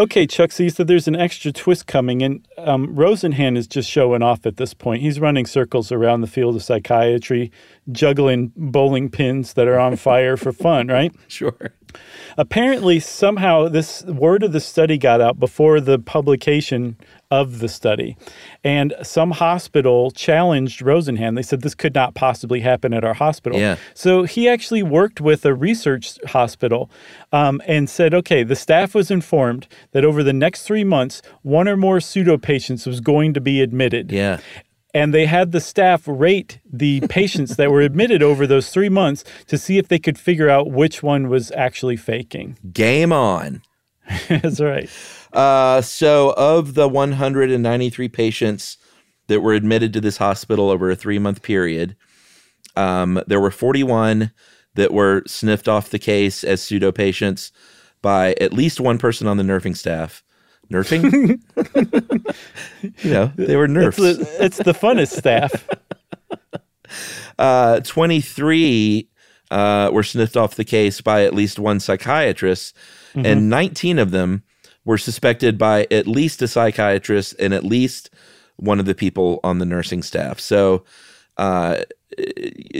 Okay, Chuck, you said there's an extra twist coming, and um, Rosenhan is just showing off at this point. He's running circles around the field of psychiatry, juggling bowling pins that are on fire for fun, right? Sure. Apparently, somehow this word of the study got out before the publication of the study. And some hospital challenged Rosenhan. They said this could not possibly happen at our hospital. Yeah. So he actually worked with a research hospital um, and said, okay, the staff was informed that over the next three months, one or more pseudo patients was going to be admitted. Yeah and they had the staff rate the patients that were admitted over those three months to see if they could figure out which one was actually faking. Game on. That's right. Uh, so, of the 193 patients that were admitted to this hospital over a three month period, um, there were 41 that were sniffed off the case as pseudo patients by at least one person on the nursing staff. Nerfing? you know, they were nerfs. It's the, it's the funnest staff. Uh, 23 uh, were sniffed off the case by at least one psychiatrist, mm-hmm. and 19 of them were suspected by at least a psychiatrist and at least one of the people on the nursing staff. So, uh,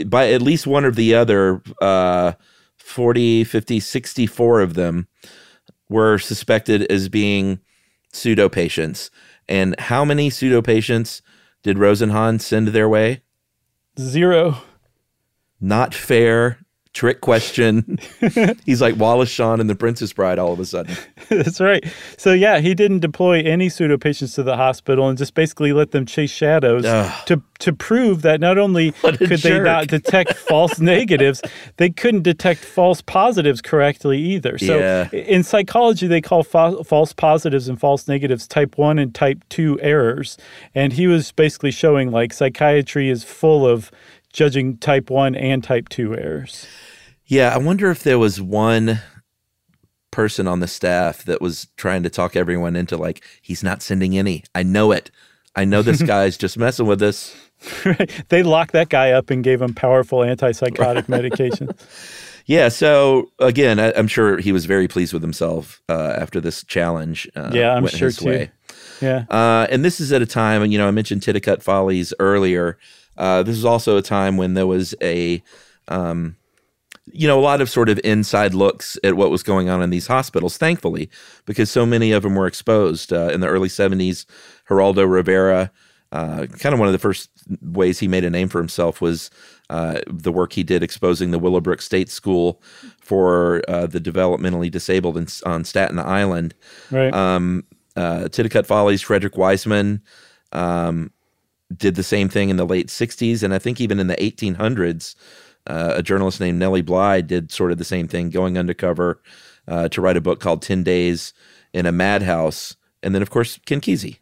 by at least one of the other uh, 40, 50, 64 of them were suspected as being pseudo patients. And how many pseudo patients did Rosenhan send their way? Zero. Not fair trick question. He's like Wallace Shawn and the Princess Bride all of a sudden. That's right. So yeah, he didn't deploy any pseudo patients to the hospital and just basically let them chase shadows Ugh. to to prove that not only could they not detect false negatives, they couldn't detect false positives correctly either. So Yeah. in psychology, they call fa- false positives and false negatives type one and type two errors. And he was basically showing like psychiatry is full of judging type one and type two errors. Yeah, I wonder if there was one person on the staff that was trying to talk everyone into like he's not sending any. I know it. I know this guy's just messing with us. they locked that guy up and gave him powerful antipsychotic medication. Yeah, so again, I, I'm sure he was very pleased with himself uh, after this challenge. Uh, Yeah, I'm sure too. way. Yeah. Uh, and this is at a time, and you know, I mentioned Titicut Follies earlier. Uh, this is also a time when there was a, um, you know, a lot of sort of inside looks at what was going on in these hospitals, thankfully, because so many of them were exposed. Uh, in the early 70s, Geraldo Rivera, uh, kind of one of the first ways he made a name for himself was uh, the work he did exposing the Willowbrook State School for uh, the developmentally disabled in, on Staten Island Right. um, uh, Titicut Follies, Frederick Wiseman um, did the same thing in the late 60s. And I think even in the 1800s, uh, a journalist named Nellie Bly did sort of the same thing, going undercover uh, to write a book called 10 Days in a Madhouse. And then, of course, Ken Kesey.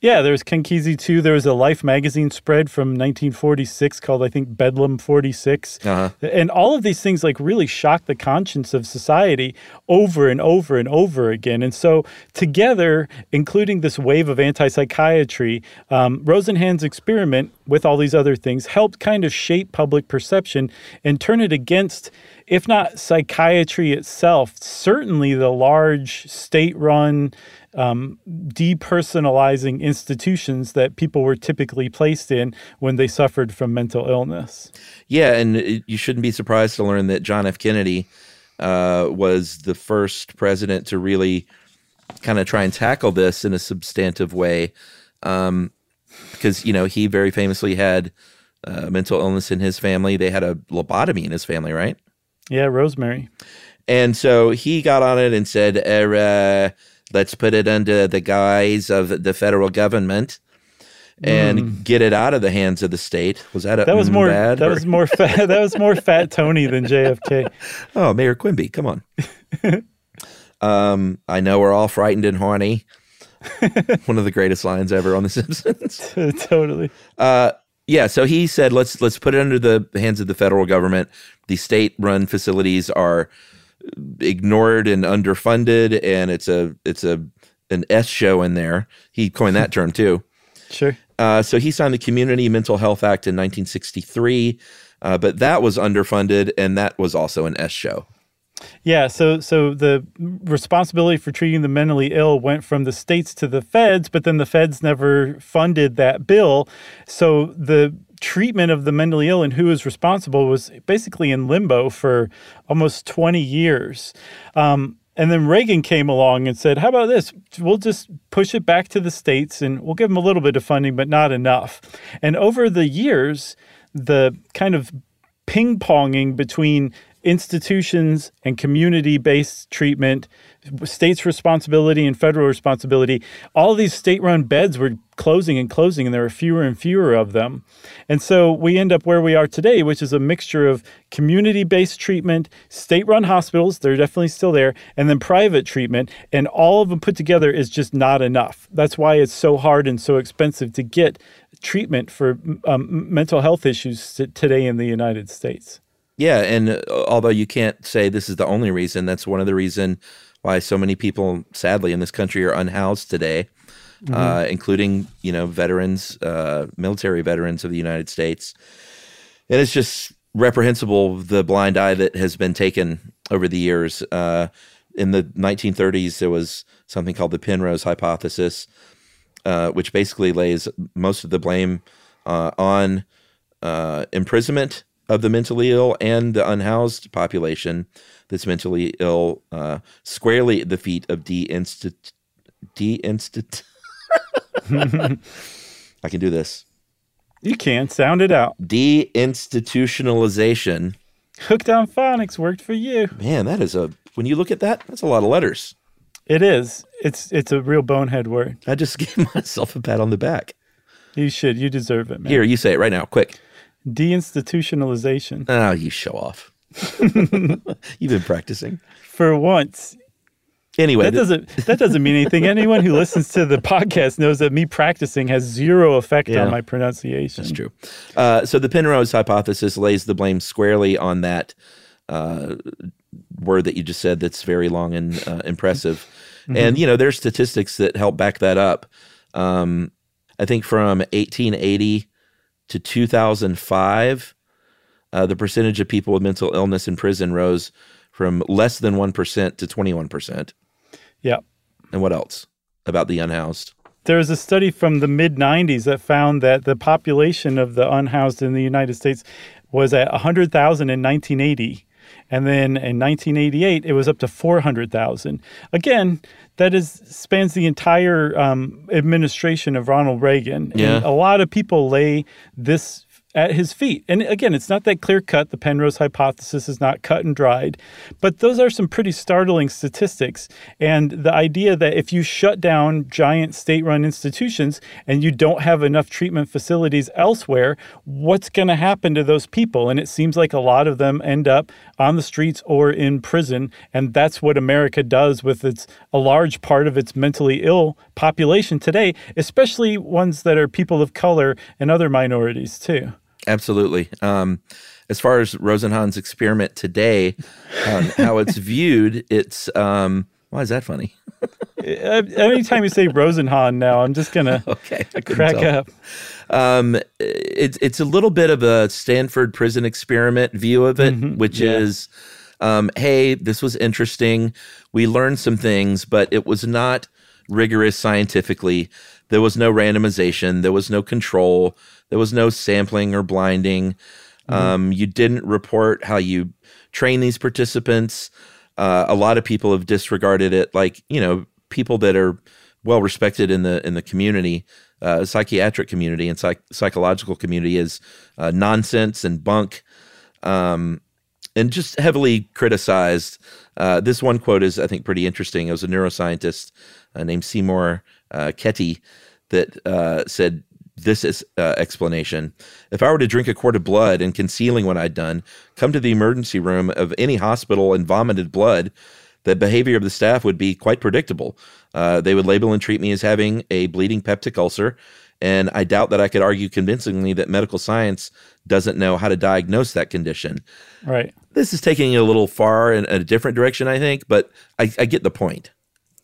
Yeah, there was Ken Kesey too. There was a Life magazine spread from 1946 called, I think, Bedlam 46. Uh-huh. And all of these things like really shocked the conscience of society over and over and over again. And so, together, including this wave of antipsychiatry, um, Rosenhan's experiment with all these other things helped kind of shape public perception and turn it against, if not psychiatry itself, certainly the large state run um, depersonalizing institutions that people were typically placed in when they suffered from mental illness. Yeah, and you shouldn't be surprised to learn that John F. Kennedy uh, was the first president to really kind of try and tackle this in a substantive way, um, because you know he very famously had uh, mental illness in his family. They had a lobotomy in his family, right? Yeah, Rosemary. And so he got on it and said, er, uh, "Let's put it under the guise of the federal government." And get it out of the hands of the state. Was that a. That was mm, more. bad? That or- was more. Fat, that was more Fat Tony than JFK. Oh, Mayor Quimby, come on. um, I know we're all frightened and horny. One of the greatest lines ever on The Simpsons. totally. Uh, yeah, so he said, let's let's put it under the hands of the federal government. The state-run facilities are ignored and underfunded, and it's a it's a an S show in there. He coined that term too. Sure. Uh, so he signed the Community Mental Health Act in 1963, uh, but that was underfunded, and that was also an S show. Yeah, so so the responsibility for treating the mentally ill went from the states to the feds, but then the feds never funded that bill. So the treatment of the mentally ill and who was responsible was basically in limbo for almost 20 years. Um, and then Reagan came along and said, How about this? We'll just push it back to the states and we'll give them a little bit of funding, but not enough. And over the years, the kind of ping ponging between institutions and community based treatment, states' responsibility and federal responsibility, all these state run beds were closing and closing, and there were fewer and fewer of them. And so we end up where we are today, which is a mixture of community based treatment, state run hospitals, they're definitely still there, and then private treatment. And all of them put together is just not enough. That's why it's so hard and so expensive to get treatment for um, mental health issues today in the United States. Yeah, and uh, although you can't say this is the only reason, that's one of the reason why so many people, sadly, in this country are unhoused today, uh, including you know veterans, uh, military veterans of the United States, and it's just reprehensible the blind eye that has been taken over the years. Uh, in the 1930s, there was something called the Penrose hypothesis. uh, which basically lays most of the blame uh, on uh, imprisonment of the mentally ill and the unhoused population that's mentally ill, uh, squarely at the feet of de-instit- de-instit- I can do this. You can sound it out. Deinstitutionalization. Hooked on phonics worked for you. Man, that is a when you look at that, that's a lot of letters. It is. It's it's a real bonehead word. I just gave myself a pat on the back. You should. You deserve it, man. Here, you say it right now, quick. Deinstitutionalization. Oh, you show off. You've been practicing. For once. Anyway, that th- doesn't that doesn't mean anything. Anyone who listens to the podcast knows that me practicing has zero effect Yeah. on my pronunciation. That's true. Uh, so the Penrose hypothesis lays the blame squarely on that uh, word that you just said that's very long and uh, impressive. And, you know, there's statistics that help back that up. Um, I think from 1880 to 2005, uh, the percentage of people with mental illness in prison rose from less than 1% to 21%. Yeah. And what else about the unhoused? There was a study from the mid 90s that found that the population of the unhoused in the United States was at 100,000 in 1980. And then in 1988, it was up to 400,000. Again, that is spans the entire um, administration of Ronald Reagan. Yeah. And a lot of people lay this at his feet. And again, it's not that clear cut. The Penrose hypothesis is not cut and dried, but those are some pretty startling statistics. And the idea that if you shut down giant state run institutions and you don't have enough treatment facilities elsewhere, what's going to happen to those people? And it seems like a lot of them end up on the streets or in prison. And that's what America does with its a large part of its mentally ill population today, especially ones that are people of color and other minorities too. Absolutely. Um, as far as Rosenhan's experiment today, um, how it's viewed, it's um, why is that funny? Anytime you say Rosenhan now, I'm just gonna Okay, crack tell. up. Um, it's it's a little bit of a Stanford prison experiment view of it, which yeah. is, um, hey, this was interesting. We learned some things, but it was not rigorous scientifically. There was no randomization. There was no control. There was no sampling or blinding. Um, you didn't report how you train these participants. Uh, a lot of people have disregarded it, like you know, people that are well respected in the in the community, uh, psychiatric community and psych- psychological community, is uh, nonsense and bunk, um, and just heavily criticized. Uh, this one quote is, I think, pretty interesting. It was a neuroscientist uh, named Seymour Kety that said this is uh, explanation. If I were to drink a quart of blood and concealing what I'd done, come to the emergency room of any hospital and vomited blood, the behavior of the staff would be quite predictable. Uh, they would label and treat me as having a bleeding peptic ulcer, and I doubt that I could argue convincingly that medical science doesn't know how to diagnose that condition. Right. This is taking it a little far in a different direction, I think, but I, I get the point.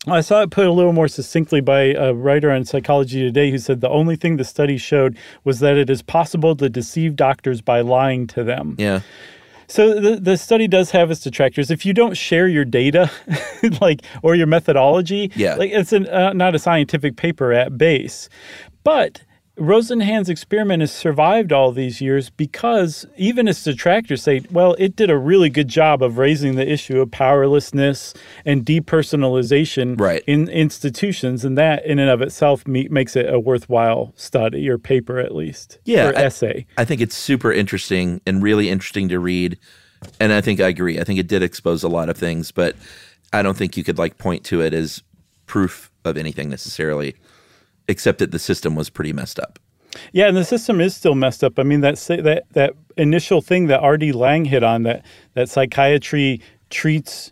I saw it put a little more succinctly by a writer on Psychology Today who said the only thing the study showed was that it is possible to deceive doctors by lying to them. Yeah. So the, the study does have its detractors. If you don't share your data, like or your methodology, Yeah. like it's an, uh, not a scientific paper at base. But Rosenhan's experiment has survived all these years because even its detractors say, well, it did a really good job of raising the issue of powerlessness and depersonalization Right. in institutions, and that in and of itself me- makes it a worthwhile study or paper at least, Yeah, or I- essay. I think it's super interesting and really interesting to read. And I think I agree. I think it did expose a lot of things, but I don't think you could like point to it as proof of anything necessarily, except that the system was pretty messed up. Yeah, and the system is still messed up. I mean, that that that initial thing that R.D. Laing hit on that that psychiatry treats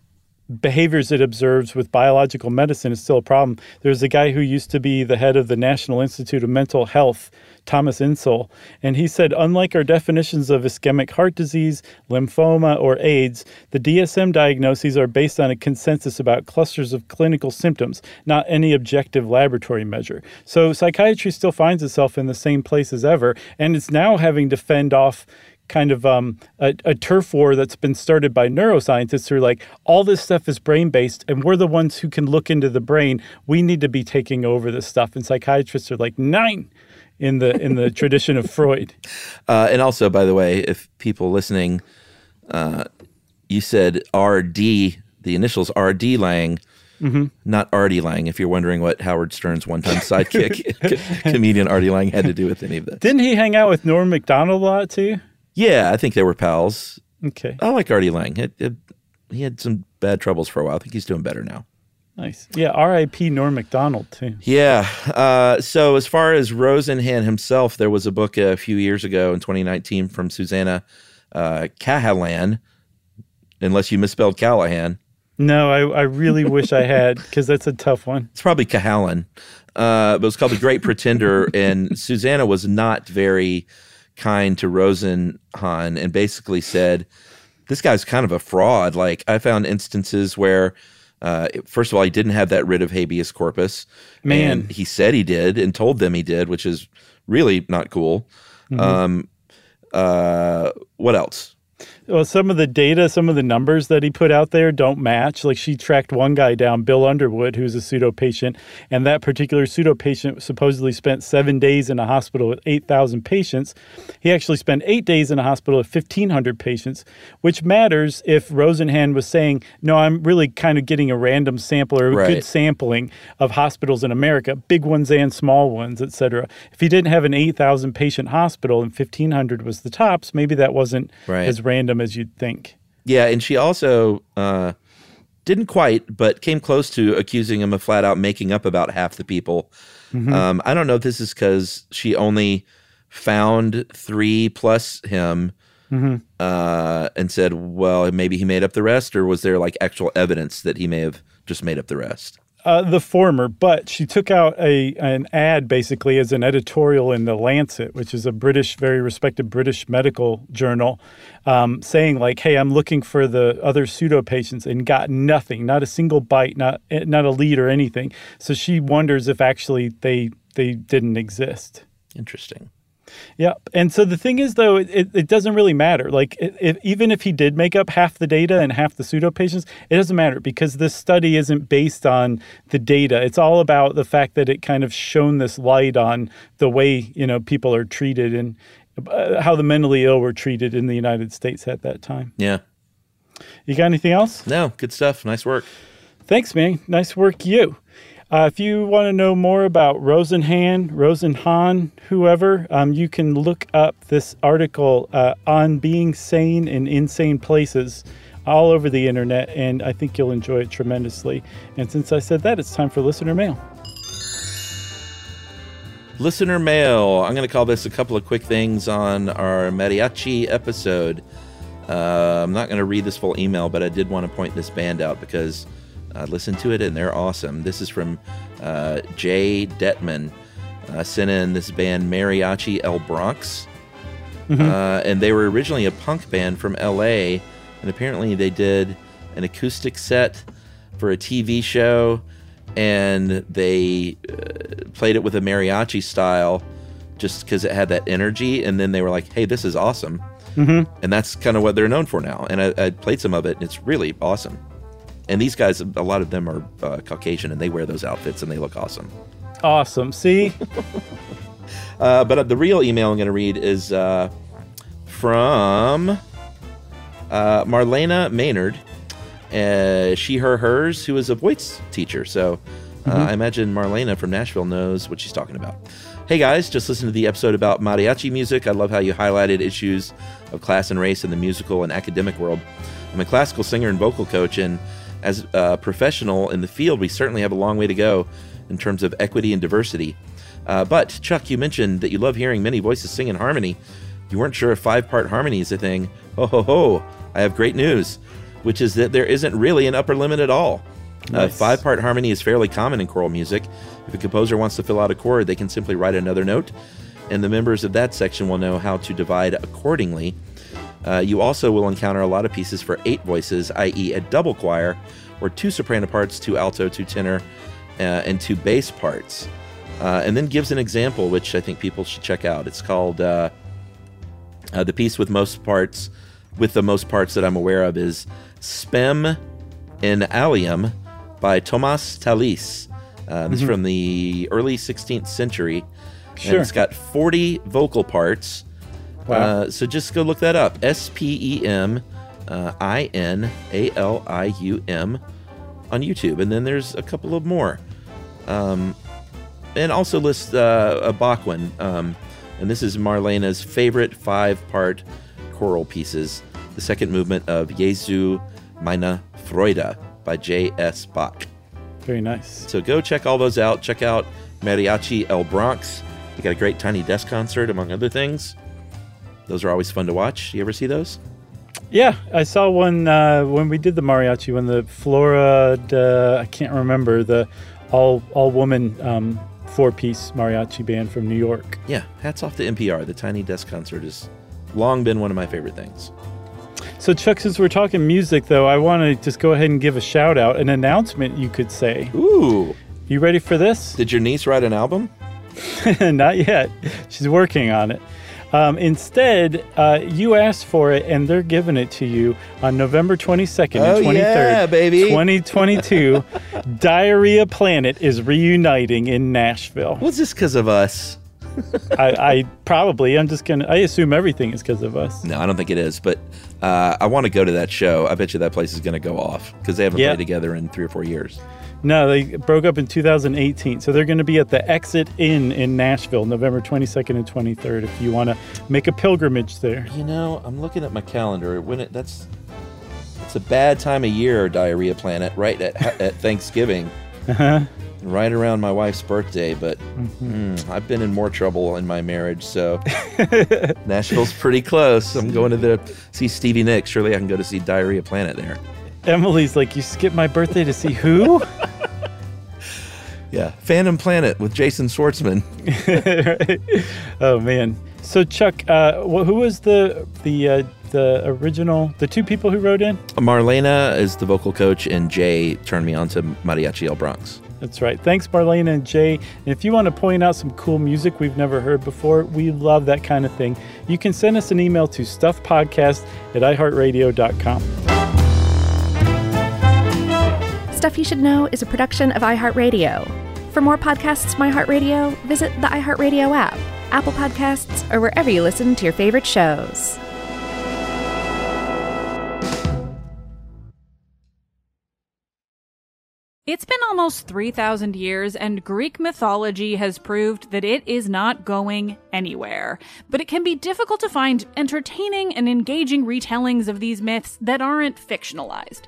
behaviors it observes with biological medicine is still a problem. There's a guy who used to be the head of the National Institute of Mental Health, Thomas Insel, and he said, unlike our definitions of ischemic heart disease, lymphoma, or AIDS, the DSM diagnoses are based on a consensus about clusters of clinical symptoms, not any objective laboratory measure. So psychiatry still finds itself in the same place as ever, and it's now having to fend off kind of um, a, a turf war that's been started by neuroscientists who are like, all this stuff is brain based, and we're the ones who can look into the brain. We need to be taking over this stuff. And psychiatrists are like, nine in the in the tradition of Freud. Uh, and also, by the way, if people listening, uh, you said R.D. The initials R.D. Laing, not Artie Lange. If you're wondering what Howard Stern's one-time sidekick, comedian Artie Lange, had to do with any of this. Didn't he hang out with Norm Macdonald a lot too? Yeah, I think they were pals. Okay, I like Artie Lange. It, it, he had some bad troubles for a while. I think he's doing better now. Nice. Yeah, R.I.P. Norm Macdonald too. Yeah. Uh, so as far as Rosenhan himself, there was a book a few years ago in 2019 from Susannah uh, Cahalan, unless you misspelled Callahan. No, I, I really wish I had because that's a tough one. It's probably Cahalan. Uh, but it was called The Great Pretender, and Susannah was not very kind to Rosenhan and basically said, This guy's kind of a fraud. Like, I found instances where, uh, first of all, he didn't have that writ of habeas corpus. Man. And he said he did and told them he did, which is really not cool. Um, uh, what else? Well, some of the data, some of the numbers that he put out there don't match. Like she tracked one guy down, Bill Underwood, who's a pseudo patient, and that particular pseudo patient supposedly spent seven days in a hospital with 8,000 patients. He actually spent eight days in a hospital with 1,500 patients, which matters if Rosenhan was saying, no, I'm really kind of getting a random sample or a Right. good sampling of hospitals in America, big ones and small ones, et cetera. If he didn't have an 8,000 patient hospital and 1,500 was the tops, maybe that wasn't Right. as random as you'd think. Yeah, and she also uh, didn't quite, but came close to accusing him of flat out making up about half the people. Um, I don't know if this is because she only found three plus him uh, and said, well, maybe he made up the rest, or was there like actual evidence that he may have just made up the rest? Uh, the former, but she took out a an ad basically as an editorial in the Lancet, which is a British, very respected British medical journal, um, saying like, "Hey, I'm looking for the other pseudo patients and got nothing, not a single bite, not not a lead or anything." So she wonders if actually they they didn't exist. Interesting. Yeah, and so the thing is, though, it, it, doesn't really matter. Like, even if he did make up half the data and half the pseudo patients, it doesn't matter because this study isn't based on the data. It's all about the fact that it kind of shone this light on the way you know people are treated and uh, how the mentally ill were treated in the United States at that time. Yeah. You got anything else? No, good stuff. Nice work. Thanks, man. Nice work, you. Uh, if you want to know more about Rosenhan, Rosenhan, whoever, um, you can look up this article uh, on being sane in insane places all over the internet, and I think you'll enjoy it tremendously. And since I said that, it's time for listener mail. Listener mail. I'm going to call this a couple of quick things on our mariachi episode. Uh, I'm not going to read this full email, but I did want to point this band out because I listened to it and they're awesome. This is from uh, Jay Detman. Uh, sent in this band Mariachi El Bronx. Uh, and they were originally a punk band from LA. And apparently they did an acoustic set for a TV show. And they uh, played it with a mariachi style just because it had that energy. And then they were like, hey, this is awesome. Mm-hmm. And that's kind of what they're known for now. And I, I played some of it, and it's really awesome. And these guys, a lot of them are uh, Caucasian, and they wear those outfits, and they look awesome. Awesome. See? Uh, but the real email I'm going to read is uh, from uh, Marlena Maynard. Uh, she, her, hers, who is a voice teacher. So uh, I imagine Marlena from Nashville knows what she's talking about. Hey guys, just listen to the episode about mariachi music. I love how you highlighted issues of class and race in the musical and academic world. I'm a classical singer and vocal coach, and as a professional in the field, we certainly have a long way to go in terms of equity and diversity. Uh, but Chuck, you mentioned that you love hearing many voices sing in harmony. You weren't sure if five-part harmony is a thing. Ho ho ho! I have great news, which is that there isn't really an upper limit at all. Uh, five-part harmony is fairly common in choral music. If a composer wants to fill out a chord, they can simply write another note, and the members of that section will know how to divide accordingly. Uh, you also will encounter a lot of pieces for eight voices, i.e., a double choir, or two soprano parts, two alto, two tenor, uh, and two bass parts. Uh, and then gives an example, which I think people should check out. It's called uh, Uh, the piece with most parts, with the most parts that I'm aware of, is Spem in Alium by Thomas Tallis. Uh, this is from the early 16th century. And it's got 40 vocal parts. Wow. Uh, so just go look that up. S P E M uh, I N A L I U M on YouTube. And then there's a couple of more. Um, and also list uh, a Bachwin. Um, and this is Marlena's favorite five part choral pieces. The second movement of Jesu meine Freude by J.S. Bach. Very nice. So go check all those out. Check out Mariachi El Bronx. They got a great Tiny Desk concert, among other things. Those are always fun to watch. You ever see those? Yeah, I saw one uh, when we did the mariachi when the Flora, uh, I can't remember the all all woman um, four piece mariachi band from New York. Yeah, hats off to NPR. The Tiny Desk concert has long been one of my favorite things. So Chuck, since we're talking music though, I want to just go ahead and give a shout out, an announcement, you could say. Ooh, You ready for this? did your niece write an album? Not yet. She's working on it. Um, instead, uh, you asked for it, and they're giving it to you on November 22nd Oh, and 23rd, yeah, baby. 2022. Diarrhea Planet is reuniting in Nashville. Was this because of us? I, I probably, I'm just gonna, I assume everything is because of us. No, I don't think it is, but uh, I want to go to that show. I bet you that place is going to go off because they haven't Yeah. played together in three or four years. No, they broke up in 2018, so they're going to be at the Exit Inn in Nashville, November 22nd and 23rd. If you want to make a pilgrimage there. You know, I'm looking at my calendar. When it that's it's a bad time of year, Diarrhea Planet, right at at Thanksgiving, right around my wife's birthday. But mm, I've been in more trouble in my marriage, so Nashville's pretty close. I'm going to the see Stevie Nicks. Surely I can go to see Diarrhea Planet there. Emily's like, you skipped my birthday to see who? Yeah, Phantom Planet with Jason Schwartzman. oh man. So Chuck, uh, wh- who was the the uh, the original the two people who wrote in? Marlena is the vocal coach, and Jay turned me on to Mariachi El Bronx. That's right. Thanks, Marlena and Jay. And if you want to point out some cool music we've never heard before, we love that kind of thing. You can send us an email to stuffpodcast at iheartradio.com. Stuff You Should Know is a production of iHeartRadio. For more podcasts from iHeartRadio, visit the iHeartRadio app, Apple Podcasts, or wherever you listen to your favorite shows. It's been almost 3,000 years, and Greek mythology has proved that it is not going anywhere. But it can be difficult to find entertaining and engaging retellings of these myths that aren't fictionalized.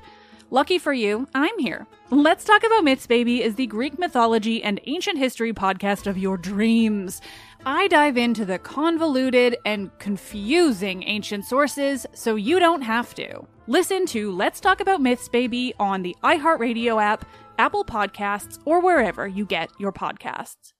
Lucky for you, I'm here. Let's Talk About Myths, Baby is the Greek mythology and ancient history podcast of your dreams. I dive into the convoluted and confusing ancient sources so you don't have to. Listen to Let's Talk About Myths, Baby on the iHeartRadio app, Apple Podcasts, or wherever you get your podcasts.